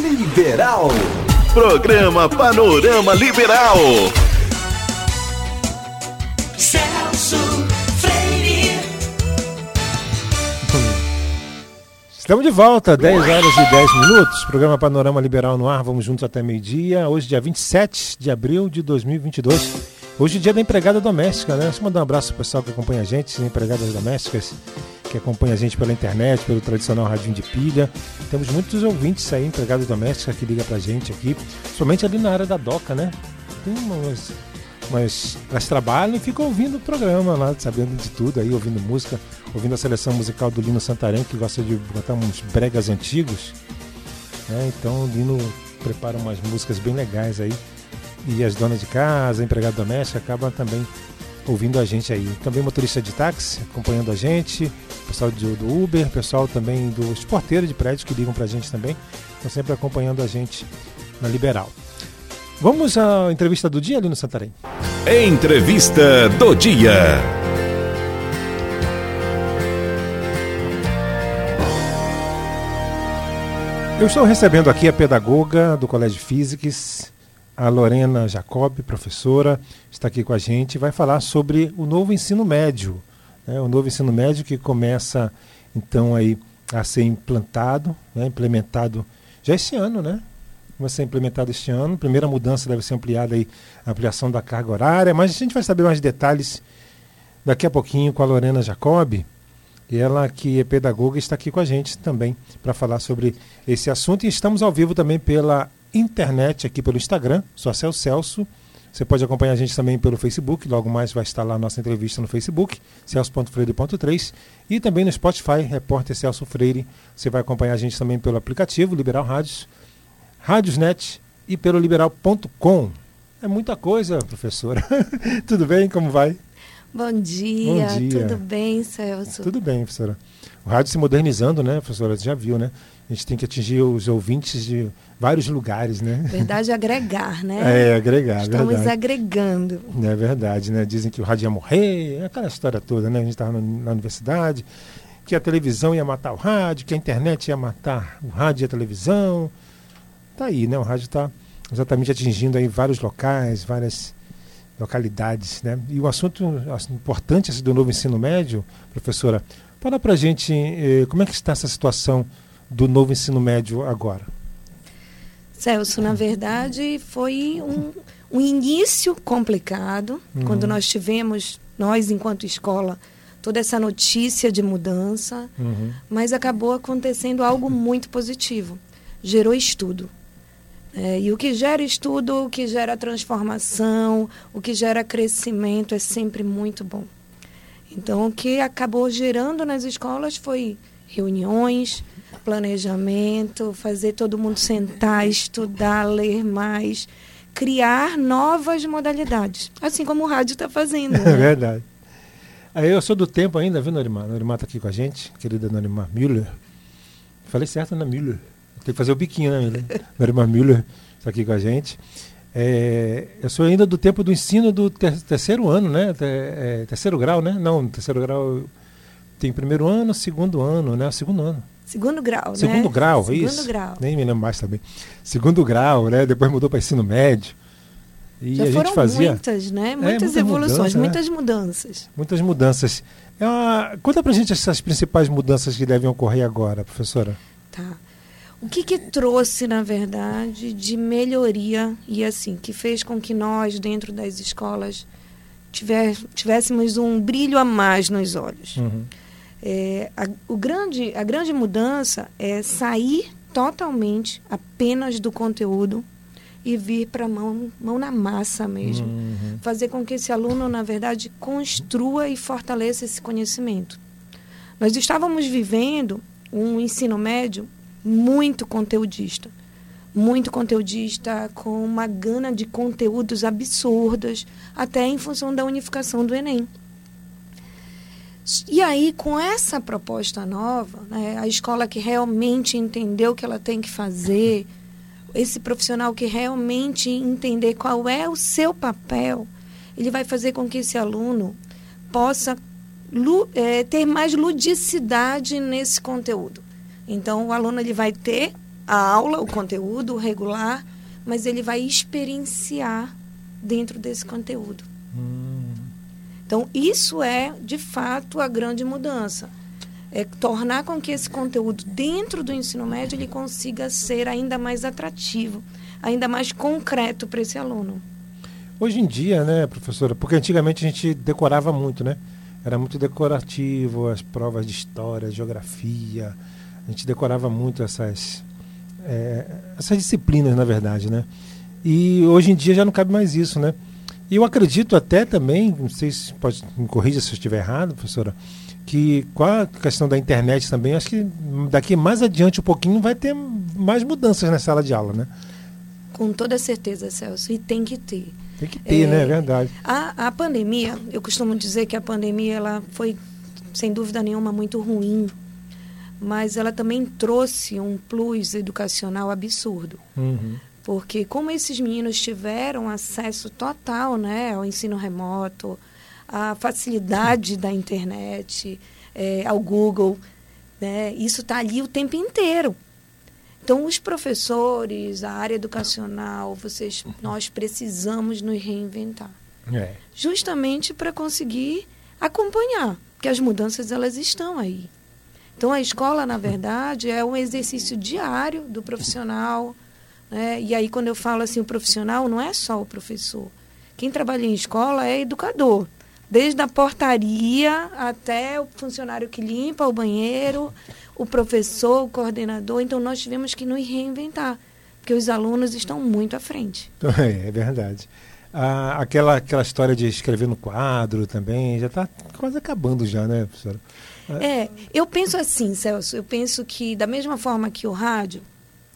Liberal. Programa Panorama Liberal. Celso Freire. Estamos de volta, 10 horas e 10 minutos. Programa Panorama Liberal no ar. Vamos juntos até meio-dia. Hoje, dia 27 de abril de 2022. Hoje é dia da empregada doméstica, né? Deixa eu mandar um abraço pro pessoal que acompanha a gente, empregadas domésticas, que acompanha a gente pela internet, pelo tradicional radinho de pilha. Temos muitos ouvintes aí, empregadas domésticas, que ligam pra gente aqui, somente ali na área da DOCA, né? Tem umas, mas elas trabalham e ficam ouvindo o programa lá, sabendo de tudo aí, ouvindo música, ouvindo a seleção musical do Lino Santarém, que gosta de botar uns bregas antigos. Né? Então o Lino prepara umas músicas bem legais aí. E as donas de casa, empregada doméstica, acabam também ouvindo a gente aí. Também motorista de táxi acompanhando a gente, pessoal do, do Uber, pessoal também dos porteiros de prédios que ligam pra gente também, estão sempre acompanhando a gente na Liberal. Vamos à entrevista do dia ali no Santarém. Entrevista do dia. Eu estou recebendo aqui a pedagoga do Colégio Physics, a Lorena Jacob, professora, está aqui com a gente, vai falar sobre o novo ensino médio. Né? O novo ensino médio que começa então aí a ser implantado, né? implementado já este ano, né? Vai ser implementado este ano. Primeira mudança deve ser ampliada aí, a ampliação da carga horária, mas a gente vai saber mais detalhes daqui a pouquinho com a Lorena Jacob. E ela que é pedagoga está aqui com a gente também para falar sobre esse assunto. E estamos ao vivo também pela internet, aqui pelo Instagram, sou Celso Celso. Você pode acompanhar a gente também pelo Facebook, logo mais vai estar lá a nossa entrevista no Facebook, celso.freire.3 e também no Spotify, repórter Celso Freire. Você vai acompanhar a gente também pelo aplicativo Liberal Rádios, Rádiosnet e pelo liberal.com. É muita coisa, professora. Tudo bem? Como vai? Bom dia, Bom dia. tudo bem, Celso? Tudo bem, professora. O rádio se modernizando, né, professora? Você já viu, né? A gente tem que atingir os ouvintes de vários lugares, né? Verdade, agregar, né? É, agregar, Estamos verdade. agregando. É verdade, né? Dizem que o rádio ia morrer, aquela história toda, né? A gente estava na universidade, que a televisão ia matar o rádio, que a internet ia matar o rádio e a televisão. Tá aí, né? O rádio está exatamente atingindo aí vários locais, várias localidades, né? E o assunto assim, importante esse do novo ensino médio, professora, fala pra gente eh, como é que está essa situação do novo ensino médio agora. Celso, na verdade, foi um, um início complicado, Uhum. quando nós tivemos, nós enquanto escola, toda essa notícia de mudança, Uhum. mas acabou acontecendo algo muito positivo. Gerou estudo. É, e o que gera estudo, o que gera transformação, o que gera crescimento é sempre muito bom. Então, o que acabou gerando nas escolas foi reuniões, planejamento, fazer todo mundo sentar, estudar, ler mais, criar novas modalidades, assim como o rádio está fazendo. É né? verdade. Aí eu sou do tempo ainda, viu, Norimar? Norimar tá aqui com a gente, querida Norimar Müller. Falei certo, né, Müller? Tem que fazer o biquinho, né, Müller? Norimar Müller está aqui com a gente. É, eu sou ainda do tempo do ensino do ter- terceiro ano, né? É, terceiro grau, né? Não, terceiro grau tem primeiro ano, segundo ano, né? Segundo ano. Segundo grau, né? Segundo grau, Segundo isso. grau. Nem me lembro mais também. Segundo grau, né? Depois mudou para ensino médio. E Já a foram gente fazia É, muitas, né? muita Muitas evoluções, mudança, né? muitas mudanças. muitas mudanças. É uma- Conta pra gente essas principais mudanças que devem ocorrer agora, professora. Tá. O que que trouxe, na verdade, de melhoria e assim, que fez com que nós, dentro das escolas, tiver, tivéssemos um brilho a mais nos olhos? Uhum. É, a, o grande, a grande mudança é sair totalmente apenas do conteúdo e vir para mão, mão na massa mesmo. Uhum. Fazer com que esse aluno, na verdade, construa e fortaleça esse conhecimento. Nós estávamos vivendo um ensino médio muito conteudista. Muito conteudista, com uma gana de conteúdos absurdas, até em função da unificação do Enem. E aí, com essa proposta nova, né, a escola que realmente entendeu o que ela tem que fazer, esse profissional que realmente entender qual é o seu papel, ele vai fazer com que esse aluno possa eh, ter mais ludicidade nesse conteúdo. Então, o aluno ele vai ter a aula, o conteúdo regular, mas ele vai experienciar dentro desse conteúdo. Então, isso é, de fato, a grande mudança. É tornar com que esse conteúdo dentro do ensino médio ele consiga ser ainda mais atrativo, ainda mais concreto para esse aluno. Hoje em dia, né, professora, porque antigamente a gente decorava muito, né? Era muito decorativo, as provas de história, geografia. A gente decorava muito essas, é, essas disciplinas, na verdade, né? E hoje em dia já não cabe mais isso, né? E eu acredito até também, não sei se pode me corrija se eu estiver errado, professora, que com a questão da internet também, acho que daqui mais adiante um pouquinho vai ter mais mudanças na sala de aula, né? Com toda certeza, Celso, e tem que ter. Tem que ter, É, né? É verdade. A, a pandemia, eu costumo dizer que a pandemia ela foi, sem dúvida nenhuma, muito ruim, mas ela também trouxe um plus educacional absurdo. Uhum. Porque como esses meninos tiveram acesso total né, ao ensino remoto, à facilidade da internet, eh, ao Google, né, isso está ali o tempo inteiro. Então, os professores, a área educacional, vocês, nós precisamos nos reinventar. É. Justamente para conseguir acompanhar, porque as mudanças elas estão aí. Então, a escola, na verdade, é um exercício diário do profissional. Né? E aí, quando eu falo assim, o profissional não é só o professor. Quem trabalha em escola é educador. Desde a portaria até o funcionário que limpa o banheiro, o professor, o coordenador. Então, nós tivemos que nos reinventar, porque os alunos estão muito à frente. É, é verdade. Ah, aquela, aquela história de escrever no quadro também já está quase acabando já, né, professora? É, eu penso assim, Celso, eu penso que da mesma forma que o rádio,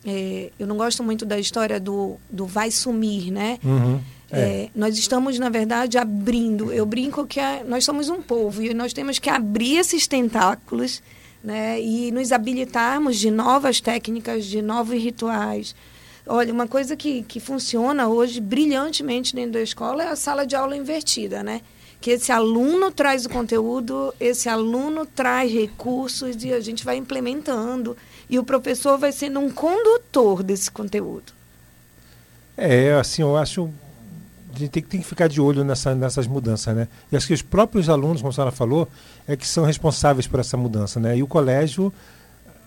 é, eu não gosto muito da história do, do vai sumir, né? Uhum. É, nós estamos, na verdade, abrindo. Eu brinco que a- nós somos um povo e nós temos que abrir esses tentáculos né, e nos habilitarmos de novas técnicas, de novos rituais. Olha, uma coisa que, que funciona hoje brilhantemente dentro da escola é a sala de aula invertida, né? Que esse aluno traz o conteúdo, esse aluno traz recursos e a gente vai implementando. E o professor vai sendo um condutor desse conteúdo. É, assim, eu acho. A gente tem, que- tem que ficar de olho nessa, nessas mudanças, né? E acho que os próprios alunos, como a senhora falou, é que são responsáveis por essa mudança, né? E o colégio,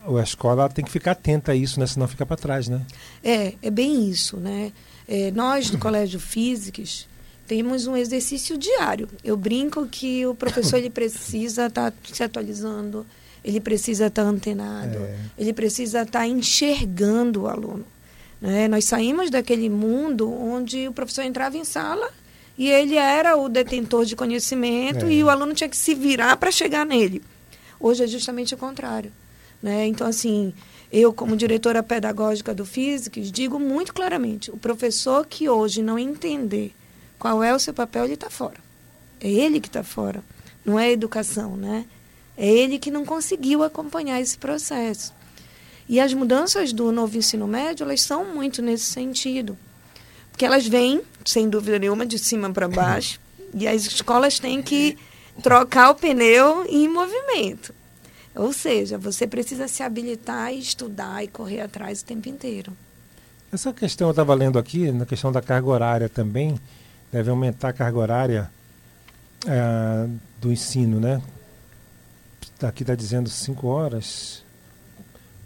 ou a escola, tem que ficar atenta a isso, né? Senão fica para trás, né? É, é bem isso, né? É, nós do Colégio Físicas temos um exercício diário. Eu brinco que o professor ele precisa estar se atualizando, ele precisa estar antenado, É. ele precisa estar enxergando o aluno. né? Nós saímos daquele mundo onde o professor entrava em sala e ele era o detentor de conhecimento É. e o aluno tinha que se virar para chegar nele. Hoje é justamente o contrário. Né? Então, assim, eu, como diretora pedagógica do Físicas, digo muito claramente: o professor que hoje não entender qual é o seu papel, ele está fora. É ele que está fora, não é a educação, né? É ele que não conseguiu acompanhar esse processo. E as mudanças do novo ensino médio, elas são muito nesse sentido. Porque elas vêm, sem dúvida nenhuma, de cima para baixo, e as escolas têm que trocar o pneu em movimento. Ou seja, você precisa se habilitar e estudar e correr atrás o tempo inteiro. Essa questão eu estava lendo aqui, na questão da carga horária também, deve aumentar a carga horária ah, do ensino, né? Aqui está dizendo 5 horas.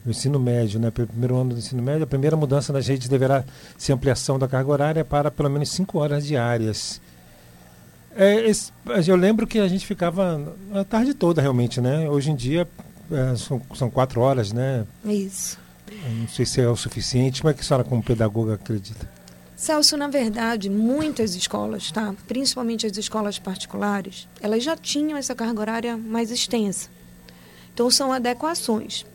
No ensino médio, né? Primeiro ano do ensino médio, a primeira mudança nas redes deverá ser ampliação da carga horária para pelo menos 5 horas diárias. É, esse- eu lembro que a gente ficava a tarde toda realmente, né? Hoje em dia é, são, são quatro horas, né? É isso. Não sei se é o suficiente, mas que a senhora como pedagoga acredita? Celso, na verdade, muitas escolas, tá? principalmente as escolas particulares, elas já tinham essa carga horária mais extensa. Então, são adequações.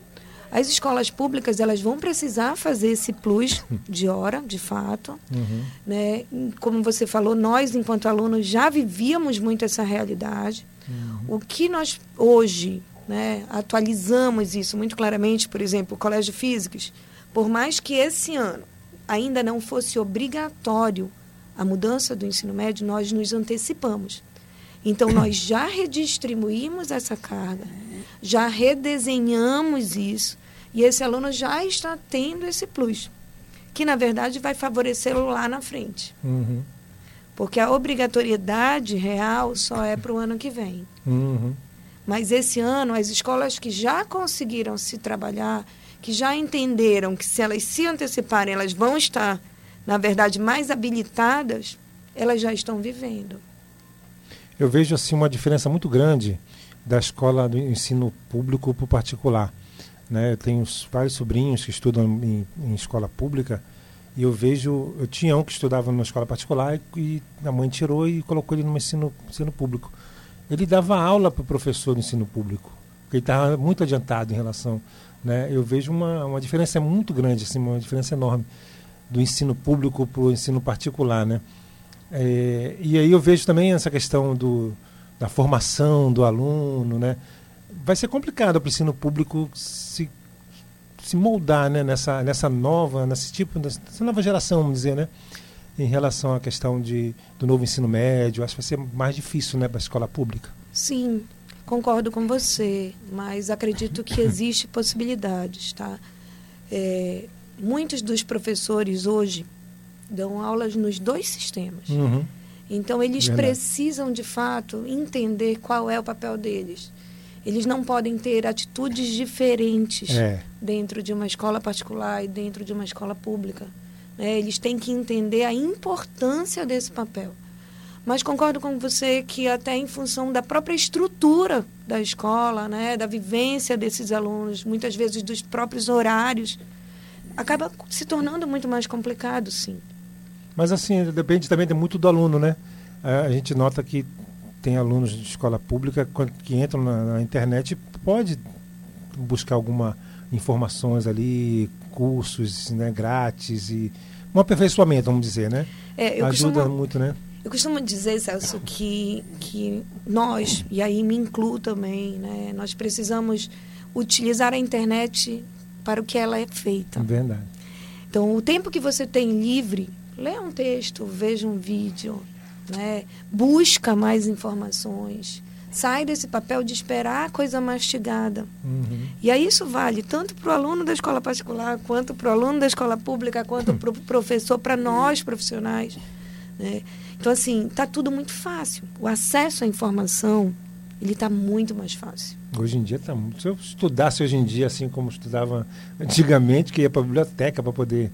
As escolas públicas, elas vão precisar fazer esse plus de hora, de fato. Né? Como você falou, nós, enquanto alunos, já vivíamos muito essa realidade. O que nós, hoje, né, atualizamos isso muito claramente, por exemplo, o Colégio Físicas, por mais que esse ano ainda não fosse obrigatório a mudança do ensino médio, nós nos antecipamos. Então, nós já redistribuímos essa carga, já redesenhamos isso E esse aluno já está tendo esse plus, que na verdade vai favorecê-lo lá na frente. Uhum. Porque a obrigatoriedade real só é para o ano que vem. Uhum. Mas esse ano, as escolas que já conseguiram se trabalhar, que já entenderam que se elas se anteciparem, elas vão estar, na verdade, mais habilitadas, elas já estão vivendo. Eu vejo assim uma diferença muito grande da escola do ensino público para o particular. Né? Eu tenho os- vários sobrinhos que estudam em, em escola pública e eu vejo, eu tinha um que estudava numa escola particular e, e a mãe tirou e colocou ele no ensino, ensino público. Ele dava aula para o professor do ensino público, porque ele estava muito adiantado em relação. Né? Eu vejo uma, uma diferença muito grande, assim, uma diferença enorme do ensino público para o ensino particular. Né? É, e aí eu vejo também essa questão do, da formação do aluno, né? Vai ser complicado para o ensino público se, se moldar né? nessa, nessa nova, nesse tipo, nessa nova geração, vamos dizer, né? Em relação à questão de, do novo ensino médio, acho que vai ser mais difícil né, para a escola pública. Sim, concordo com você, mas acredito que existe possibilidades, tá? É, muitos dos professores hoje dão aulas nos dois sistemas. Uhum. Então, eles Verdade. precisam, de fato, entender qual é o papel deles. Eles não podem ter atitudes diferentes É, dentro de uma escola particular e dentro de uma escola pública. né? Eles têm que entender a importância desse papel. Mas concordo com você que até em função da própria estrutura da escola, né, da vivência desses alunos, muitas vezes dos próprios horários, acaba se tornando muito mais complicado, sim. Mas assim, depende também de muito do aluno, né? A gente nota que tem alunos de escola pública que entram na, na internet pode buscar alguma informações ali, cursos né, grátis e um aperfeiçoamento, vamos dizer, né? É, Ajuda costumo, muito, né? Eu costumo dizer, Celso, que, que nós, e aí me incluo também, né, nós precisamos utilizar a internet para o que ela é feita. Verdade. Então, o tempo que você tem livre, lê um texto, veja um vídeo, né, busca mais informações, sai desse papel de esperar a coisa mastigada. Uhum. E aí isso vale tanto para o aluno da escola particular, quanto para o aluno da escola pública, quanto para o professor, para nós profissionais. Né? Então, assim, está tudo muito fácil. O acesso à informação, ele está muito mais fácil. Hoje em dia tá muito. Se eu estudasse hoje em dia, assim como estudava antigamente, que ia para a biblioteca para poder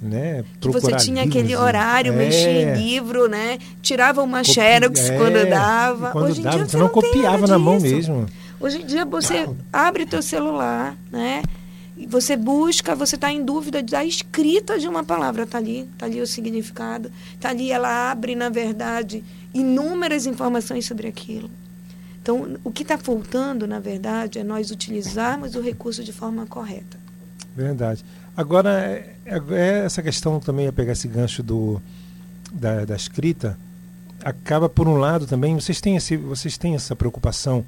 né, Que você procurar tinha livros aquele e- horário, É. mexia em livro, né? Tirava uma Copi- xerox é, quando dava. Quando Hoje em dava, dia você não tem copiava na mão mesmo. Hoje em dia você abre teu celular, né? E você busca, você está em dúvida da escrita de uma palavra, tá ali, tá ali o significado, tá ali ela abre, na verdade, inúmeras informações sobre aquilo. Então, o que está faltando, na verdade, é nós utilizarmos o recurso de forma correta. Verdade. Agora, é, é essa questão também, a pegar esse gancho do, da, da escrita, acaba, por um lado, também, vocês têm, esse, vocês têm essa preocupação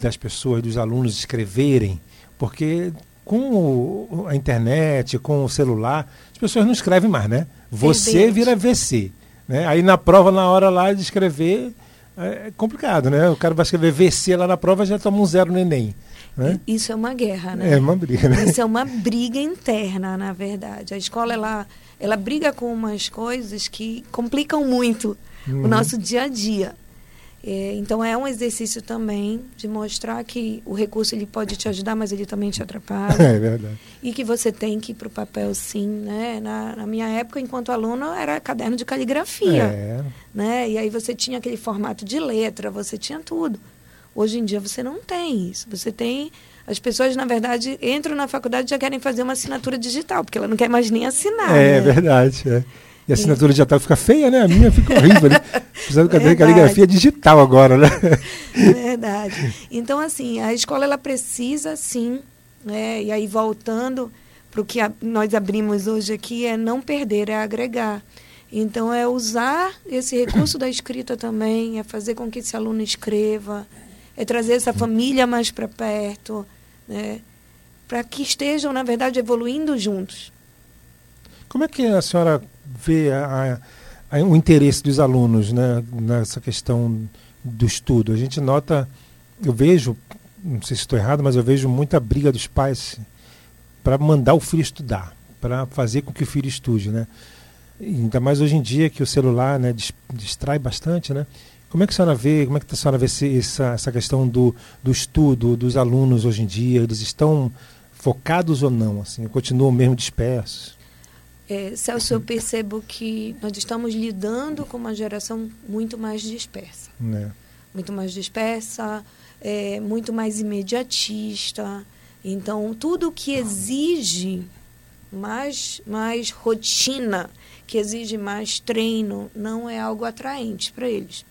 das pessoas, dos alunos escreverem, porque com o- a internet, com o celular, as pessoas não escrevem mais, né? Você vira VC. Né? Aí na prova, na hora lá de escrever, é complicado, né? O cara vai escrever VC lá na prova já toma um zero no Enem. Né? Isso é uma guerra, né? É uma briga, né? Isso é uma briga interna, na verdade. A escola ela, ela briga com umas coisas que complicam muito Uhum. o nosso dia a dia. É, então é um exercício também de mostrar que o recurso ele pode te ajudar, mas ele também te atrapalha. É verdade. e que você tem que ir para o papel sim, né? Na, na minha época, enquanto aluna, era caderno de caligrafia É, né? E aí você tinha aquele formato de letra, você tinha tudo. Hoje em dia você não tem isso. Você tem as pessoas na verdade entram na faculdade e já querem fazer uma assinatura digital, porque ela não quer mais nem assinar. é né? verdade. é. E a assinatura digital fica feia, né? A minha fica horrível, né? Precisando de caligrafia digital agora, né? Verdade. Então, assim, a escola ela precisa sim, né? E aí voltando para o que a- nós abrimos hoje aqui é não perder, é agregar. Então é usar esse recurso da escrita também, é fazer com que esse aluno escreva, é trazer essa família mais para perto, né? Para que estejam, na verdade, evoluindo juntos. Como é que a senhora vê a- a- o interesse dos alunos né, nessa questão do estudo? A gente nota, eu vejo, não sei se estou errado, mas eu vejo muita briga dos pais para mandar o filho estudar, para fazer com que o filho estude, né? Ainda mais hoje em dia que o celular né, dis- distrai bastante, né? Como é que a senhora vê, como é que a senhora vê esse- essa, essa questão do, do estudo dos alunos hoje em dia? Eles estão focados ou não? Assim, continuam mesmo dispersos? É, Celso, eu percebo que nós estamos lidando com uma geração muito mais dispersa. Né? Muito mais dispersa, é, muito mais imediatista. Então, tudo que exige mais, mais rotina, que exige mais treino, não é algo atraente para eles.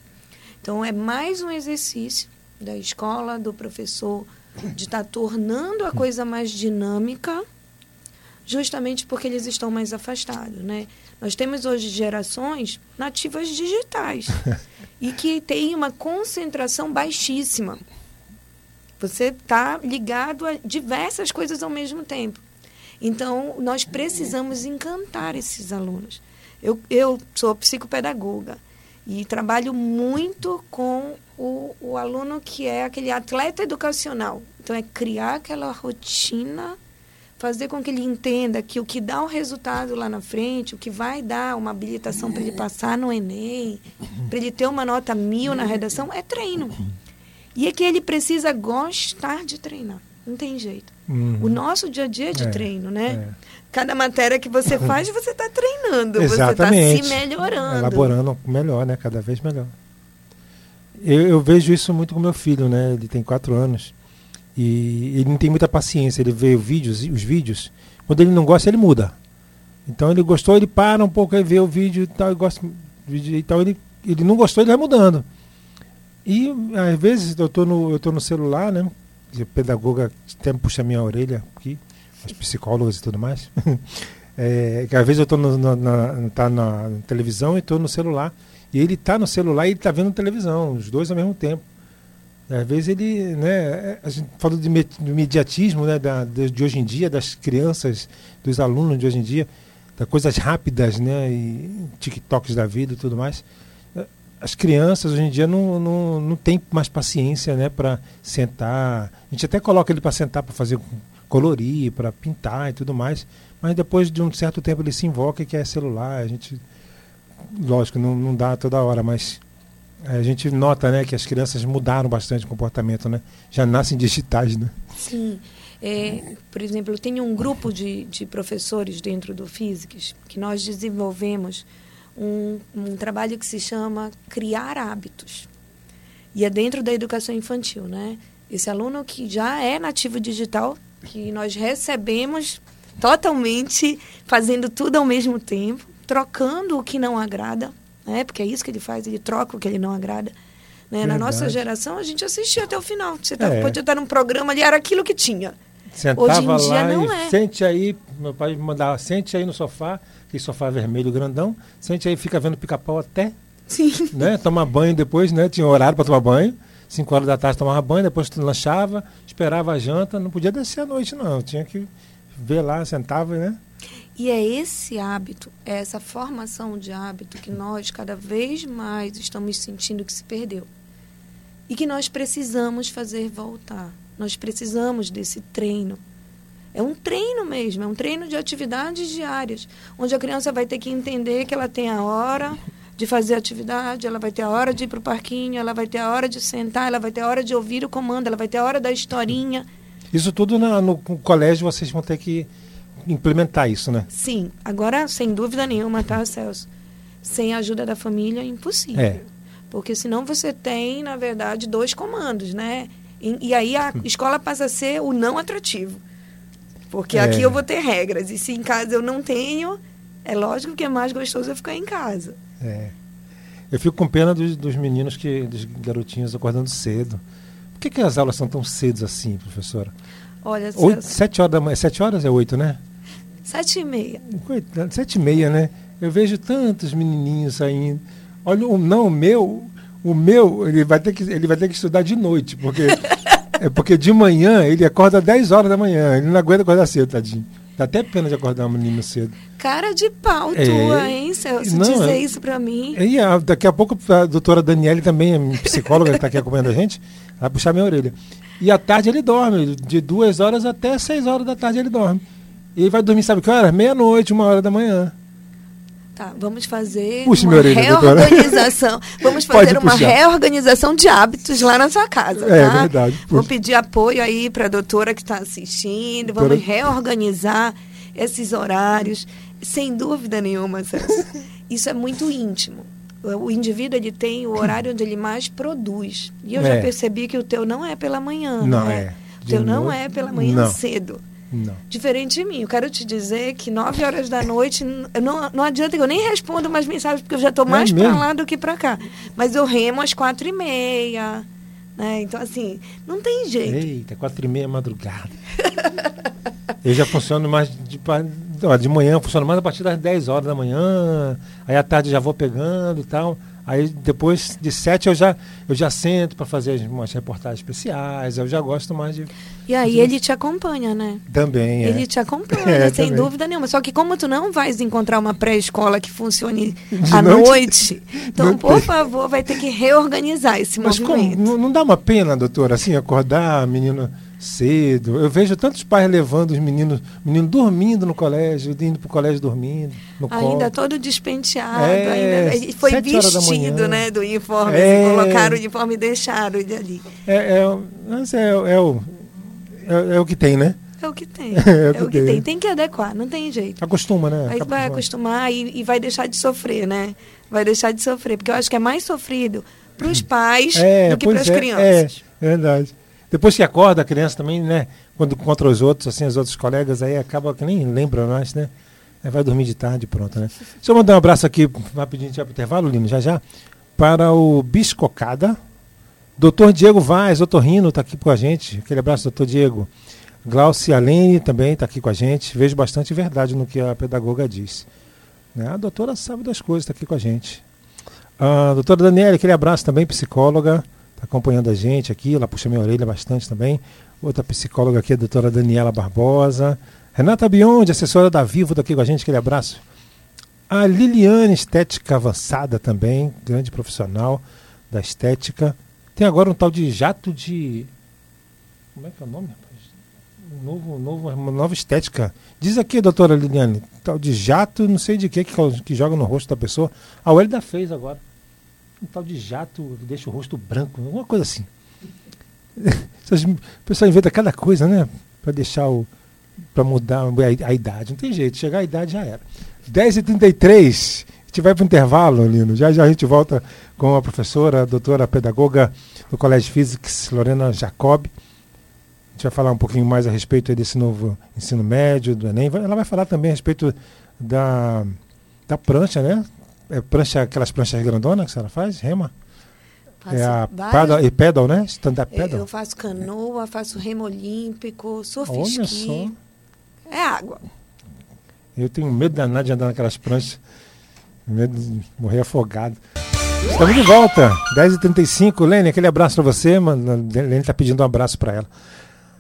Então, é mais um exercício da escola, do professor, de estar tornando a coisa mais dinâmica, justamente porque eles estão mais afastados, né? Nós temos hoje gerações nativas digitais e que têm uma concentração baixíssima. Você está ligado a diversas coisas ao mesmo tempo. Então, nós precisamos encantar esses alunos. Eu, eu sou psicopedagoga e trabalho muito com o, o aluno que é aquele atleta educacional. Então, é criar aquela rotina fazer com que ele entenda que o que dá o resultado lá na frente, o que vai dar uma habilitação para ele passar no Enem, para ele ter uma nota mil na redação, é treino. E é que ele precisa gostar de treinar. Não tem jeito. Uhum. O nosso dia a dia é de É, treino, né? é. Cada matéria que você faz, você está treinando, você está Exatamente. se melhorando. Elaborando melhor, né? Cada vez melhor. Eu, eu vejo isso muito com meu filho, né? Ele tem quatro anos. E ele não tem muita paciência. Ele vê os vídeos, os vídeos. Quando ele não gosta, ele muda. Então ele gostou, ele para um pouco, aí vê o vídeo e tal, e gosta vídeo, então ele, ele não gostou, ele vai mudando. E às vezes eu tô no, eu tô no celular, né? E a pedagoga até puxa a minha orelha aqui, as psicólogas e tudo mais. É, que às vezes eu estou na, na, tá na televisão e estou no celular. E ele está no celular e ele está vendo televisão, os dois ao mesmo tempo. Às vezes ele, né, a gente fala de me- do imediatismo né, da, de, hoje em dia, das crianças, dos alunos de hoje em dia, das coisas rápidas, né, e TikToks da vida e tudo mais. Eh, As crianças hoje em dia não, não, não têm mais paciência né, para sentar. A gente até coloca ele para sentar para fazer colorir, para pintar e tudo mais, mas depois de um certo tempo ele se invoca e quer celular. A gente, lógico, não, não dá toda hora, mas a gente nota né, que as crianças mudaram bastante o comportamento, né? Já nascem digitais, né? Sim. É, por exemplo, eu tenho um grupo de, de professores dentro do Physics que nós desenvolvemos um, um trabalho que se chama Criar Hábitos. E é dentro da educação infantil, né? Esse aluno que já é nativo digital, que nós recebemos totalmente fazendo tudo ao mesmo tempo, trocando o que não agrada, né? Porque é isso que ele faz, ele troca o que ele não agrada. Né? Na nossa geração, a gente assistia até o final. Você tá, É. podia estar num programa ali, era aquilo que tinha. Sentava Hoje em dia não é. sente aí, meu pai me mandava, sente aí no sofá, aquele sofá vermelho grandão, sente aí, fica vendo pica-pau até, Sim. né? Tomar banho depois, né? Tinha horário para tomar banho. 5 horas da tarde tomava banho, depois lanchava, esperava a janta, não podia descer à noite, não. Tinha que ver lá, sentava, né? E é esse hábito, é essa formação de hábito que nós cada vez mais estamos sentindo que se perdeu. E que nós precisamos fazer voltar. Nós precisamos desse treino. É um treino mesmo, é um treino de atividades diárias, onde a criança vai ter que entender que ela tem a hora de fazer atividade, ela vai ter a hora de ir para o parquinho, ela vai ter a hora de sentar, ela vai ter a hora de ouvir o comando, ela vai ter a hora da historinha. Isso tudo na- no, colégio vocês vão ter que implementar isso, né? Sim, agora sem dúvida nenhuma, tá, Celso? Sem a ajuda da família é impossível. É. Porque senão você tem, na verdade, dois comandos, né? E, e aí a escola passa a ser o não atrativo. Porque É. aqui eu vou ter regras. E se em casa eu não tenho, é lógico que é mais gostoso eu ficar em casa. É. Eu fico com pena dos, dos meninos, que, dos garotinhos acordando cedo. Por que, que as aulas são tão cedo assim, professora? Olha, Oito, Celso, sete horas da manhã. Sete horas é oito, né? sete e meia. Coitado, Sete e meia, né? Eu vejo tantos menininhos saindo. Olha, o, não, o meu, o meu, ele vai ter que, ele vai ter que estudar de noite, porque é porque de manhã ele acorda 10 horas da manhã, ele não aguenta acordar cedo, tadinho. Dá até pena de acordar um menino cedo. Cara de pau É. tua, hein, Celso? Não, Dizer é- isso pra mim. E a- daqui a pouco a doutora Daniele também, é psicóloga, que está aqui acompanhando a gente, vai puxar minha orelha. E à tarde ele dorme, de duas horas até seis horas da tarde ele dorme. E vai dormir, sabe que hora? Meia-noite, uma hora da manhã. Tá, vamos fazer Puxe uma reorganização. Vamos Pode fazer uma puxar. reorganização de hábitos lá na sua casa, É, tá? verdade. Vou Puxa. pedir apoio aí para a doutora que está assistindo. Vamos Doutora. reorganizar esses horários. Sem dúvida nenhuma, Celso. Isso é muito íntimo. O indivíduo ele tem o horário onde ele mais produz. E eu É. já percebi que o teu não é pela manhã. Não né? é. O teu não é pela manhã não. cedo. Não. Diferente de mim. Eu quero te dizer que 9 horas da noite, não, não adianta que eu nem respondo mais mensagens, porque eu já estou É mais para mesmo? lá do que para cá. Mas eu remo às quatro e meia. Né? Então, assim, não tem jeito. Eita, quatro e meia madrugada. Eu já funciono mais de, de manhã, funciono mais a partir das 10 horas da manhã. Aí à tarde já vou pegando e tal. Aí depois de sete eu já, eu já sento para fazer as- umas reportagens especiais. Eu já gosto mais de. E aí ele te acompanha, né? Também, é. Ele te acompanha, É, sem também. dúvida nenhuma. Só que como tu não vais encontrar uma pré-escola que funcione De à noite? noite, então, por tem. favor, vai ter que reorganizar esse Mas como, movimento. não, não dá uma pena, doutora, assim, acordar menino cedo? Eu vejo tantos pais levando os meninos, menino dormindo no colégio, indo pro colégio dormindo, no Ainda colo. todo despenteado, É, ainda e foi vestido, né, do uniforme, É. colocaram o uniforme e deixaram ele ali. É, é, é, é o, é, é o que tem, né? É o que tem. É o É o que tem. tem. Tem que adequar, não tem jeito. Acostuma, né? Aí vai acostumar e, e vai deixar de sofrer, né? Vai deixar de sofrer, porque eu acho que é mais sofrido para os pais do que para as é, crianças. É, verdade. Depois que acorda a criança também, né? Quando contra os outros, assim, os outros colegas, aí acaba que nem lembra mais, né? Aí vai dormir de tarde pronto, né? Deixa eu mandar um abraço aqui, rapidinho, já pro intervalo, Lino, já já, para o Biscocada. Doutor Diego Vaz, Otorrino, está aqui com a gente. Aquele abraço, doutor Diego. Glaucia Alene também está aqui com a gente. Vejo bastante verdade no que a pedagoga diz. Né? A doutora sabe das coisas, está aqui com a gente. A doutora Daniela, aquele abraço também, psicóloga, está acompanhando a gente aqui, ela puxa minha orelha bastante também. Outra psicóloga aqui, a doutora Daniela Barbosa. Renata Biondi, assessora da Vivo, está aqui com a gente, aquele abraço. A Liliane, estética avançada também, grande profissional da estética. Tem agora um tal de jato de. Como é que é o nome, rapaz? Novo, novo, uma nova estética. Diz aqui, doutora Liliane, tal de jato, não sei de que, que, que joga no rosto da pessoa. A Welda fez agora. Um tal de jato que deixa o rosto branco, alguma coisa assim. O pessoal inventa cada coisa, né? Para deixar o. para mudar a, a idade. Não tem jeito, chegar a idade já era. 10h33, a gente vai para o intervalo, Lino. Já já a gente volta com a professora, a doutora pedagoga do Colégio Physics, Lorena Jacob. A gente vai falar um pouquinho mais a respeito desse novo ensino médio, do Enem. Ela vai falar também a respeito da, da prancha, né? É prancha, aquelas pranchas grandonas que a senhora faz, rema? Faço é a pedal, e pedal, né? Stand-up Eu- pedal. Eu faço canoa, faço remo olímpico, surf Olha só. ski. É água. Eu tenho medo danado de andar naquelas pranchas. Medo de morrer afogado. Estamos de volta. 10h35. Lene, aquele abraço pra você. Mano. Lene tá pedindo um abraço pra ela.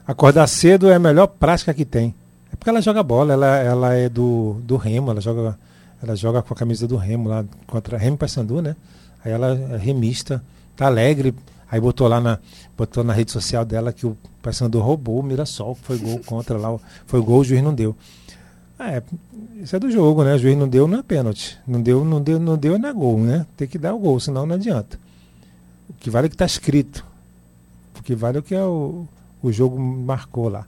Acordar cedo é a melhor prática que tem. É porque ela joga bola, ela, ela é do, do Remo, ela joga, ela joga com a camisa do Remo lá contra Remo Paysandu, né? Aí ela é remista, tá alegre. Aí botou lá na, botou na rede social dela que o Paysandu roubou o Mirassol, que foi gol contra lá. Foi gol, o juiz não deu. É, isso é do jogo, né? O juiz não deu, não é pênalti. Não deu, não deu, não deu, não é gol, né? Tem que dar o gol, senão não adianta. O que vale é o que está escrito. O que vale é o que é o, o jogo marcou lá.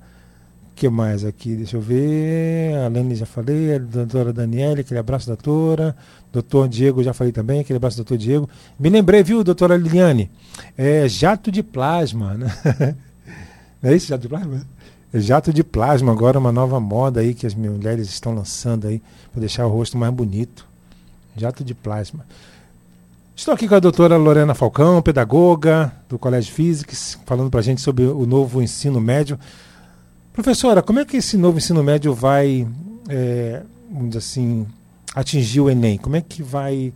Que mais aqui? Deixa eu ver. A Lene já falei, a doutora Daniela, aquele abraço, doutora. Doutor Diego, já falei também, aquele abraço, doutor Diego. Me lembrei, viu, doutora Liliane? É jato de plasma, né? Não é isso, jato de plasma? É jato de plasma agora, uma nova moda aí que as mulheres estão lançando aí para deixar o rosto mais bonito. Jato de plasma. Estou aqui com a doutora Lorena Falcão, pedagoga do Colégio Physics, falando para a gente sobre o novo ensino médio. Professora, como é que esse novo ensino médio vai, é, vamos dizer assim, atingir o Enem? Como é que vai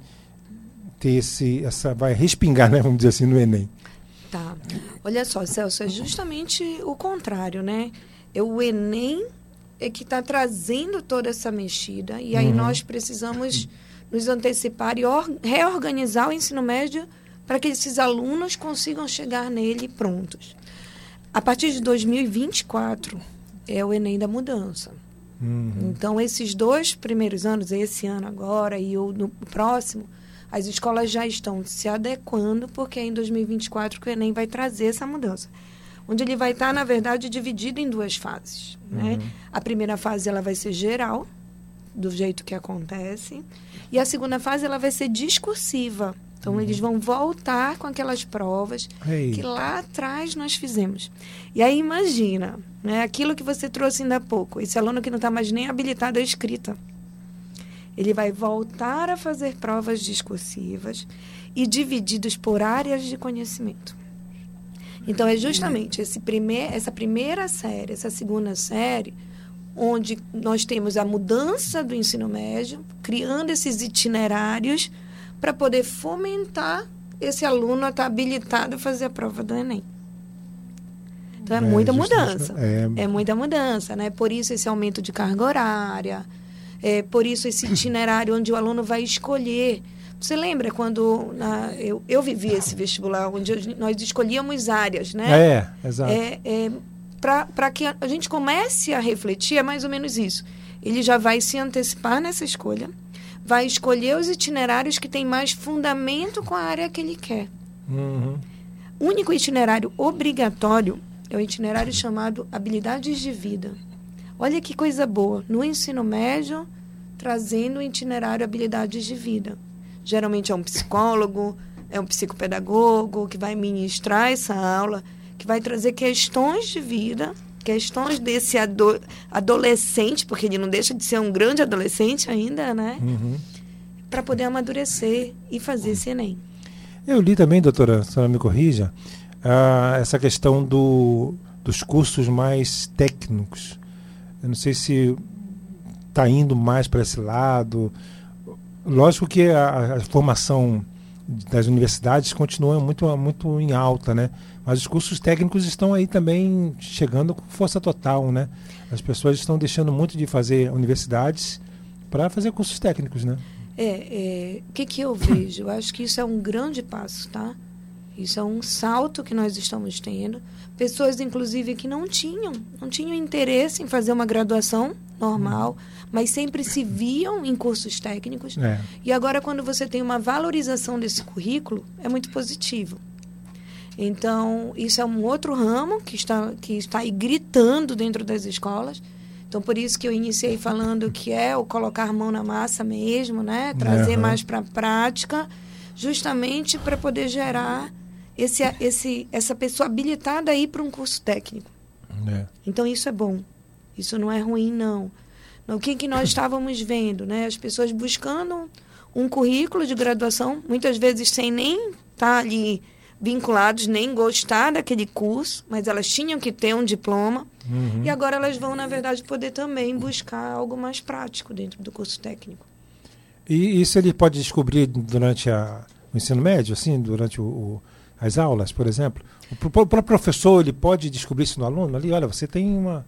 ter esse, essa, vai respingar, né, vamos dizer assim, no Enem? Tá. Olha só, Celso, é justamente o contrário, né? É o Enem é que está trazendo toda essa mexida e aí Uhum. nós precisamos nos antecipar e or- reorganizar o ensino médio para que esses alunos consigam chegar nele prontos. A partir de 2024 é o Enem da mudança. Uhum. Então, esses dois primeiros anos, esse ano agora e o no próximo, as escolas já estão se adequando, porque é em 2024 que o Enem vai trazer essa mudança. Onde ele vai estar, na verdade, dividido em duas fases. Né? A primeira fase ela vai ser geral, do jeito que acontece. E a segunda fase ela vai ser discursiva. Então, eles vão voltar com aquelas provas Ei. que lá atrás nós fizemos. E aí, imagina, né, aquilo que você trouxe ainda há pouco, esse aluno que não está mais nem habilitado à escrita. Ele vai voltar a fazer provas discursivas e divididas por áreas de conhecimento. Então, é justamente esse primeir, essa primeira série, essa segunda série, onde nós temos a mudança do ensino médio, criando esses itinerários para poder fomentar esse aluno a estar habilitado a fazer a prova do Enem. Então, é, É, muita mudança. é. É muita mudança, né? Por isso esse aumento de carga horária, é, por isso esse itinerário onde o aluno vai escolher. Você lembra quando na- eu, eu vivi esse vestibular, onde nós escolhíamos áreas, né? É, exato. É, é, para que a, a gente comece a refletir, é mais ou menos isso. Ele já vai se antecipar nessa escolha, vai escolher os itinerários que têm mais fundamento com a área que ele quer. Uhum. Único itinerário obrigatório é o itinerário chamado Habilidades de Vida. Olha que coisa boa. No ensino médio, trazendo o itinerário Habilidades de Vida. Geralmente é um psicólogo, é um psicopedagogo que vai ministrar essa aula, que vai trazer questões de vida, questões desse ado- adolescente, porque ele não deixa de ser um grande adolescente ainda, né? Uhum. Para poder amadurecer e fazer esse Enem. Eu li também, doutora, a senhora me corrija, ah, essa questão do, dos cursos mais técnicos. Eu não sei se está indo mais para esse lado. Lógico que a, a formação das universidades continua muito, muito em alta, né? Mas os cursos técnicos estão aí também chegando com força total, né? As pessoas estão deixando muito de fazer universidades para fazer cursos técnicos, né? É, é, o que, que eu vejo? Eu acho que isso é um grande passo, tá? Isso é um salto que nós estamos tendo. Pessoas, inclusive, que não tinham, não tinham interesse em fazer uma graduação normal, mas sempre se viam em cursos técnicos. É. E agora, quando você tem uma valorização desse currículo, é muito positivo. Então, isso é um outro ramo que está, que está aí gritando dentro das escolas. Então, por isso que eu iniciei falando que é o colocar a mão na massa mesmo, né? Trazer Aham. mais para a prática, justamente para poder gerar esse, esse, essa pessoa habilitada a ir para um curso técnico. É. Então isso é bom. Isso não é ruim, não. O que, que nós estávamos vendo? Né? As pessoas buscando um currículo de graduação, muitas vezes sem nem estar ali vinculados, nem gostar daquele curso, mas elas tinham que ter um diploma. Uhum. E agora elas vão, na verdade, poder também buscar algo mais prático dentro do curso técnico. E isso ele pode descobrir durante a, o ensino médio, assim, durante o, o- as aulas, por exemplo? O próprio professor ele pode descobrir isso no aluno ali? Olha, você tem uma,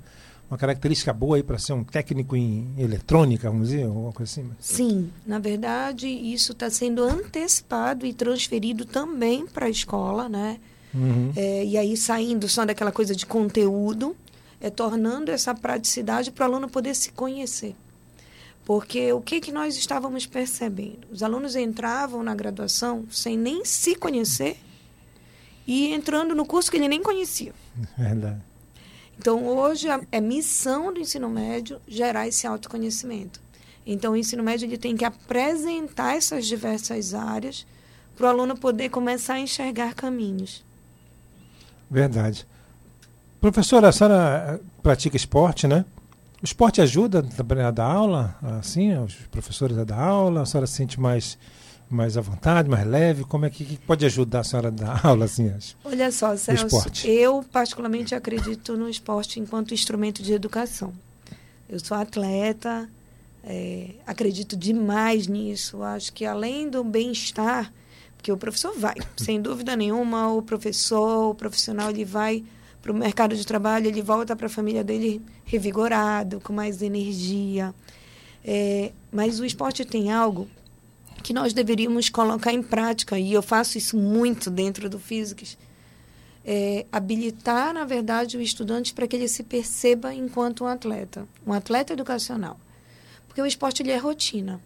uma característica boa aí para ser um técnico em eletrônica, vamos dizer, ou alguma coisa assim. Sim, na verdade, isso está sendo antecipado e transferido também para a escola, né? Uhum. É, e aí saindo só daquela coisa de conteúdo, é tornando essa praticidade para o aluno poder se conhecer. Porque o que, que nós estávamos percebendo? Os alunos entravam na graduação sem nem se conhecer e entrando no curso que ele nem conhecia. Verdade. Então, hoje, é missão do ensino médio gerar esse autoconhecimento. Então, o ensino médio ele tem que apresentar essas diversas áreas para o aluno poder começar a enxergar caminhos. Verdade. Professora, a senhora eh, pratica esporte, né? O esporte ajuda a dar aula, assim, os professores a dar aula? A senhora se sente mais, mais à vontade, mais leve? Como é que, que pode ajudar a senhora a dar aula, assim? acho? Olha só, Celso, esporte. eu particularmente acredito no esporte enquanto instrumento de educação. Eu sou atleta, é, acredito demais nisso. Acho que além do bem-estar, porque o professor vai, sem dúvida nenhuma, o professor, o profissional, ele vai para o mercado de trabalho, ele volta para a família dele revigorado, com mais energia. É, mas o esporte tem algo que nós deveríamos colocar em prática, e eu faço isso muito dentro do Físicas, é, habilitar, na verdade, o estudante para que ele se perceba enquanto um atleta, um atleta educacional. Porque o esporte ele é rotina.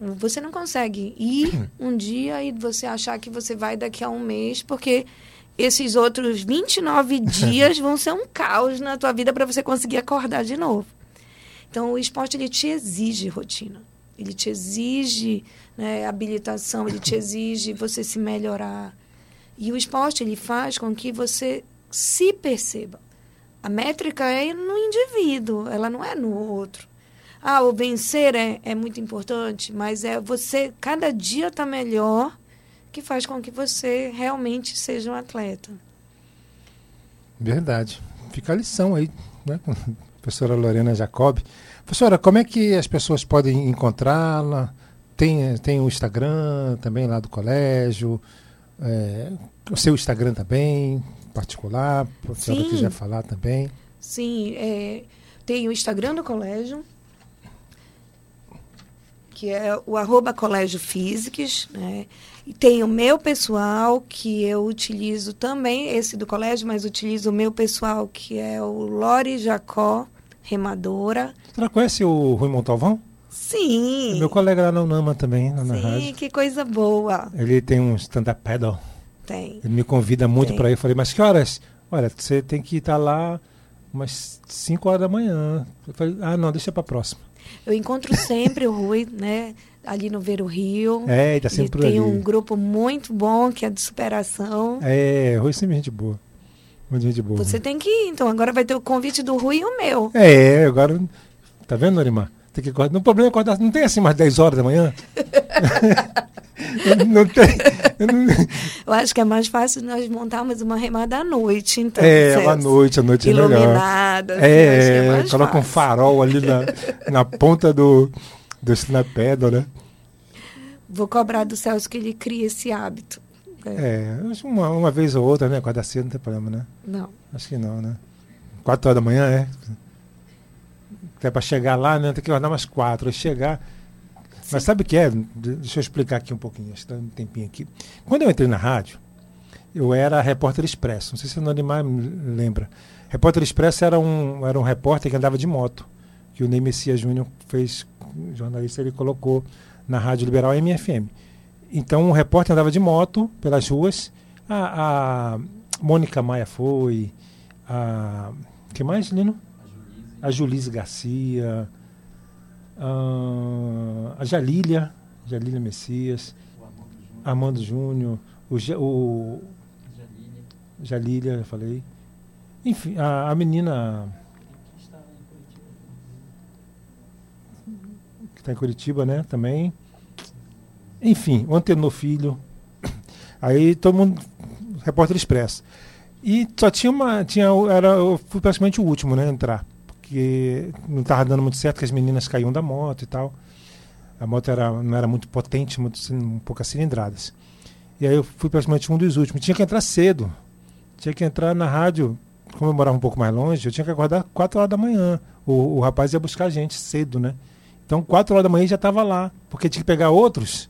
Você não consegue ir um dia e você achar que você vai daqui a um mês, porque esses outros 29 dias vão ser um caos na tua vida para você conseguir acordar de novo. Então, o esporte ele te exige rotina. Ele te exige né, habilitação, ele te exige você se melhorar. E o esporte ele faz com que você se perceba. A métrica é no indivíduo, ela não é no outro. Ah, o vencer é, é muito importante, mas é você cada dia está melhor que faz com que você realmente seja um atleta. Verdade. Fica a lição aí, né? Professora Lorena Jacob. Professora, como é que as pessoas podem encontrá-la? Tem, tem o Instagram também lá do colégio, é, o seu Instagram também, particular, a professora Sim. quiser falar também. Sim, é, tem o Instagram do colégio, que é o arroba colégio físicos, né? E tem o meu pessoal, que eu utilizo também, esse do colégio, mas utilizo o meu pessoal, que é o Lore Jacó, remadora. Você conhece o Rui Montalvão? Sim, É meu colega lá na Unama também, lá na sim, rádio. que coisa boa. Ele tem um stand-up paddle. Tem. Ele me convida muito para ir. Eu falei, mas que horas? Olha, você tem que estar lá umas 5 horas da manhã. Eu falei, ah, não, deixa para próxima. Eu encontro sempre o Rui, né? Ali no Ver o Rio. É, ele tá Ele sempre por tem ali. um grupo muito bom, que é de superação. É, Rui sempre gente boa. Muito gente boa. Você tem que ir, então. Agora vai ter o convite do Rui e o meu. É, agora. Tá vendo, Norimar? Tem que acordar. No problema é acordar. Não tem assim mais 10 horas da manhã? não, tem. eu acho que é mais fácil nós montarmos uma remada à noite, então. é, à noite, à noite é melhor. Iluminada. é É, coloca um fácil. farol ali na, na ponta do, do snap paddle, né? Vou cobrar do Celso que ele crie esse hábito. É, É, acho uma, uma vez ou outra, né? Acordar cedo não tem problema, né? Não. Acho que não, né? 4 horas da manhã, é? Até para chegar lá, né? Tem que acordar umas 4. Aí chegar. Mas sabe o que é? De- Deixa eu explicar aqui um pouquinho, está um tempinho aqui. Quando eu entrei na rádio, eu era repórter expresso. Não sei se o Nandimar me lembra. Repórter expresso era um, era um repórter que andava de moto. Que o Ney Messias Júnior fez, jornalista, ele colocou na Rádio Liberal MFM. Então o repórter andava de moto pelas ruas. A, a Mônica Maia foi. A. que mais, Lino? A Julise Garcia. ah, a Jalília. Jalília Messias. Armando Júnior. O, o Jalília, eu falei. Enfim, a, a menina. Que está em Curitiba, né? Também. Enfim, o Antenor Filho. Aí todo mundo. Repórter Expresso. E só tinha uma. Tinha, era, eu fui praticamente o último, né? Entrar. Porque não estava dando muito certo, que as meninas caíam da moto e tal. A moto era, não era muito potente, muito, cin- poucas cilindradas. E aí eu fui praticamente um dos últimos. Tinha que entrar cedo. Tinha que entrar na rádio. Como eu morava um pouco mais longe, eu tinha que acordar 4 horas da manhã. O, o rapaz ia buscar a gente cedo, né? Então, 4 horas da manhã já estava lá. Porque tinha que pegar outros.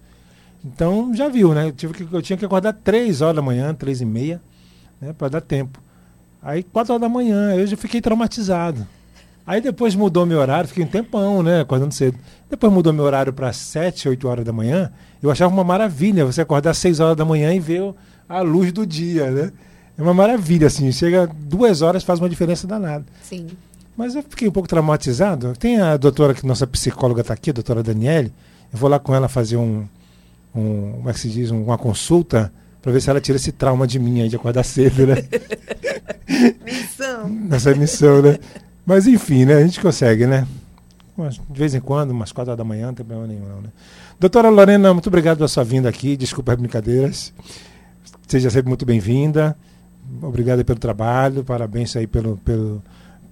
Então, já viu, né? Eu, tive que, eu tinha que acordar 3 horas da manhã, 3 e meia, né? Para dar tempo. Aí, 4 horas da manhã, eu já fiquei traumatizado. Aí depois mudou meu horário, fiquei um tempão, né? Acordando cedo. Depois mudou meu horário para 7, 8 horas da manhã. Eu achava uma maravilha você acordar às 6 horas da manhã e ver a luz do dia, né? É uma maravilha, assim. Chega duas horas, faz uma diferença danada. Sim. Mas eu fiquei um pouco traumatizado. Tem a doutora, que nossa psicóloga está aqui, a doutora Daniele. Eu vou lá com ela fazer um, um como é que se diz, uma consulta para ver se ela tira esse trauma de mim aí de acordar cedo, né? Missão. Nessa missão, né? Mas enfim, né? A gente consegue, né? De vez em quando, umas quatro horas da manhã, não tem problema nenhum, não, né? Doutora Lorena, muito obrigado pela sua vinda aqui. Desculpa as brincadeiras. Seja sempre muito bem-vinda. Obrigado pelo trabalho. Parabéns aí pelo, pelo,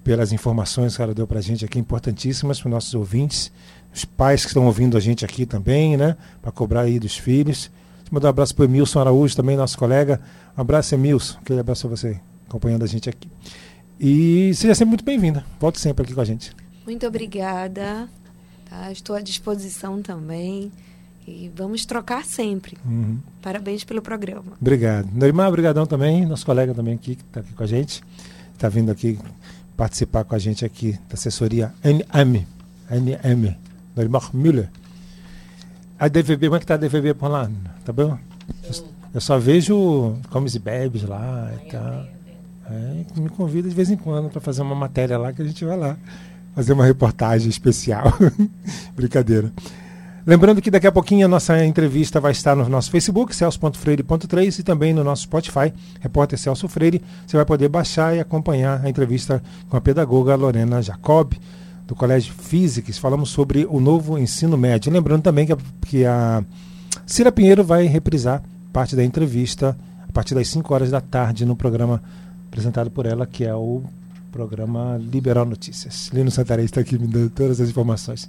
pelas informações que ela deu pra gente aqui, importantíssimas para os nossos ouvintes. Os pais que estão ouvindo a gente aqui também, né? Para cobrar aí dos filhos. Deixa eu mandar um abraço para o Emilson Araújo, também nosso colega. Um abraço, Emilson. Aquele abraço a você, acompanhando a gente aqui. E seja sempre muito bem-vinda. Volte sempre aqui com a gente. Muito obrigada. Tá? Estou à disposição também. E vamos trocar sempre. Uhum. Parabéns pelo programa. Obrigado. Neymar, obrigadão também, nosso colega também aqui, que está aqui com a gente. Está vindo aqui participar com a gente aqui da assessoria NM. NM. Neymar Müller. A DVB, como é que tá a DVB por lá? Tá bom? Eu, eu só vejo comes e bebes lá e tal. É, me convida de vez em quando para fazer uma matéria lá que a gente vai lá fazer uma reportagem especial. Brincadeira. Lembrando que daqui a pouquinho a nossa entrevista vai estar no nosso Facebook, celso.freire.3 e também no nosso Spotify, repórter Celso Freire. Você vai poder baixar e acompanhar a entrevista com a pedagoga Lorena Jacob, do Colégio Physics. Falamos sobre o novo ensino médio. Lembrando também que a, que a Cira Pinheiro vai reprisar parte da entrevista a partir das 5 horas da tarde no programa apresentado por ela, que é o programa Liberal Notícias. Lino Santarém está aqui me dando todas as informações.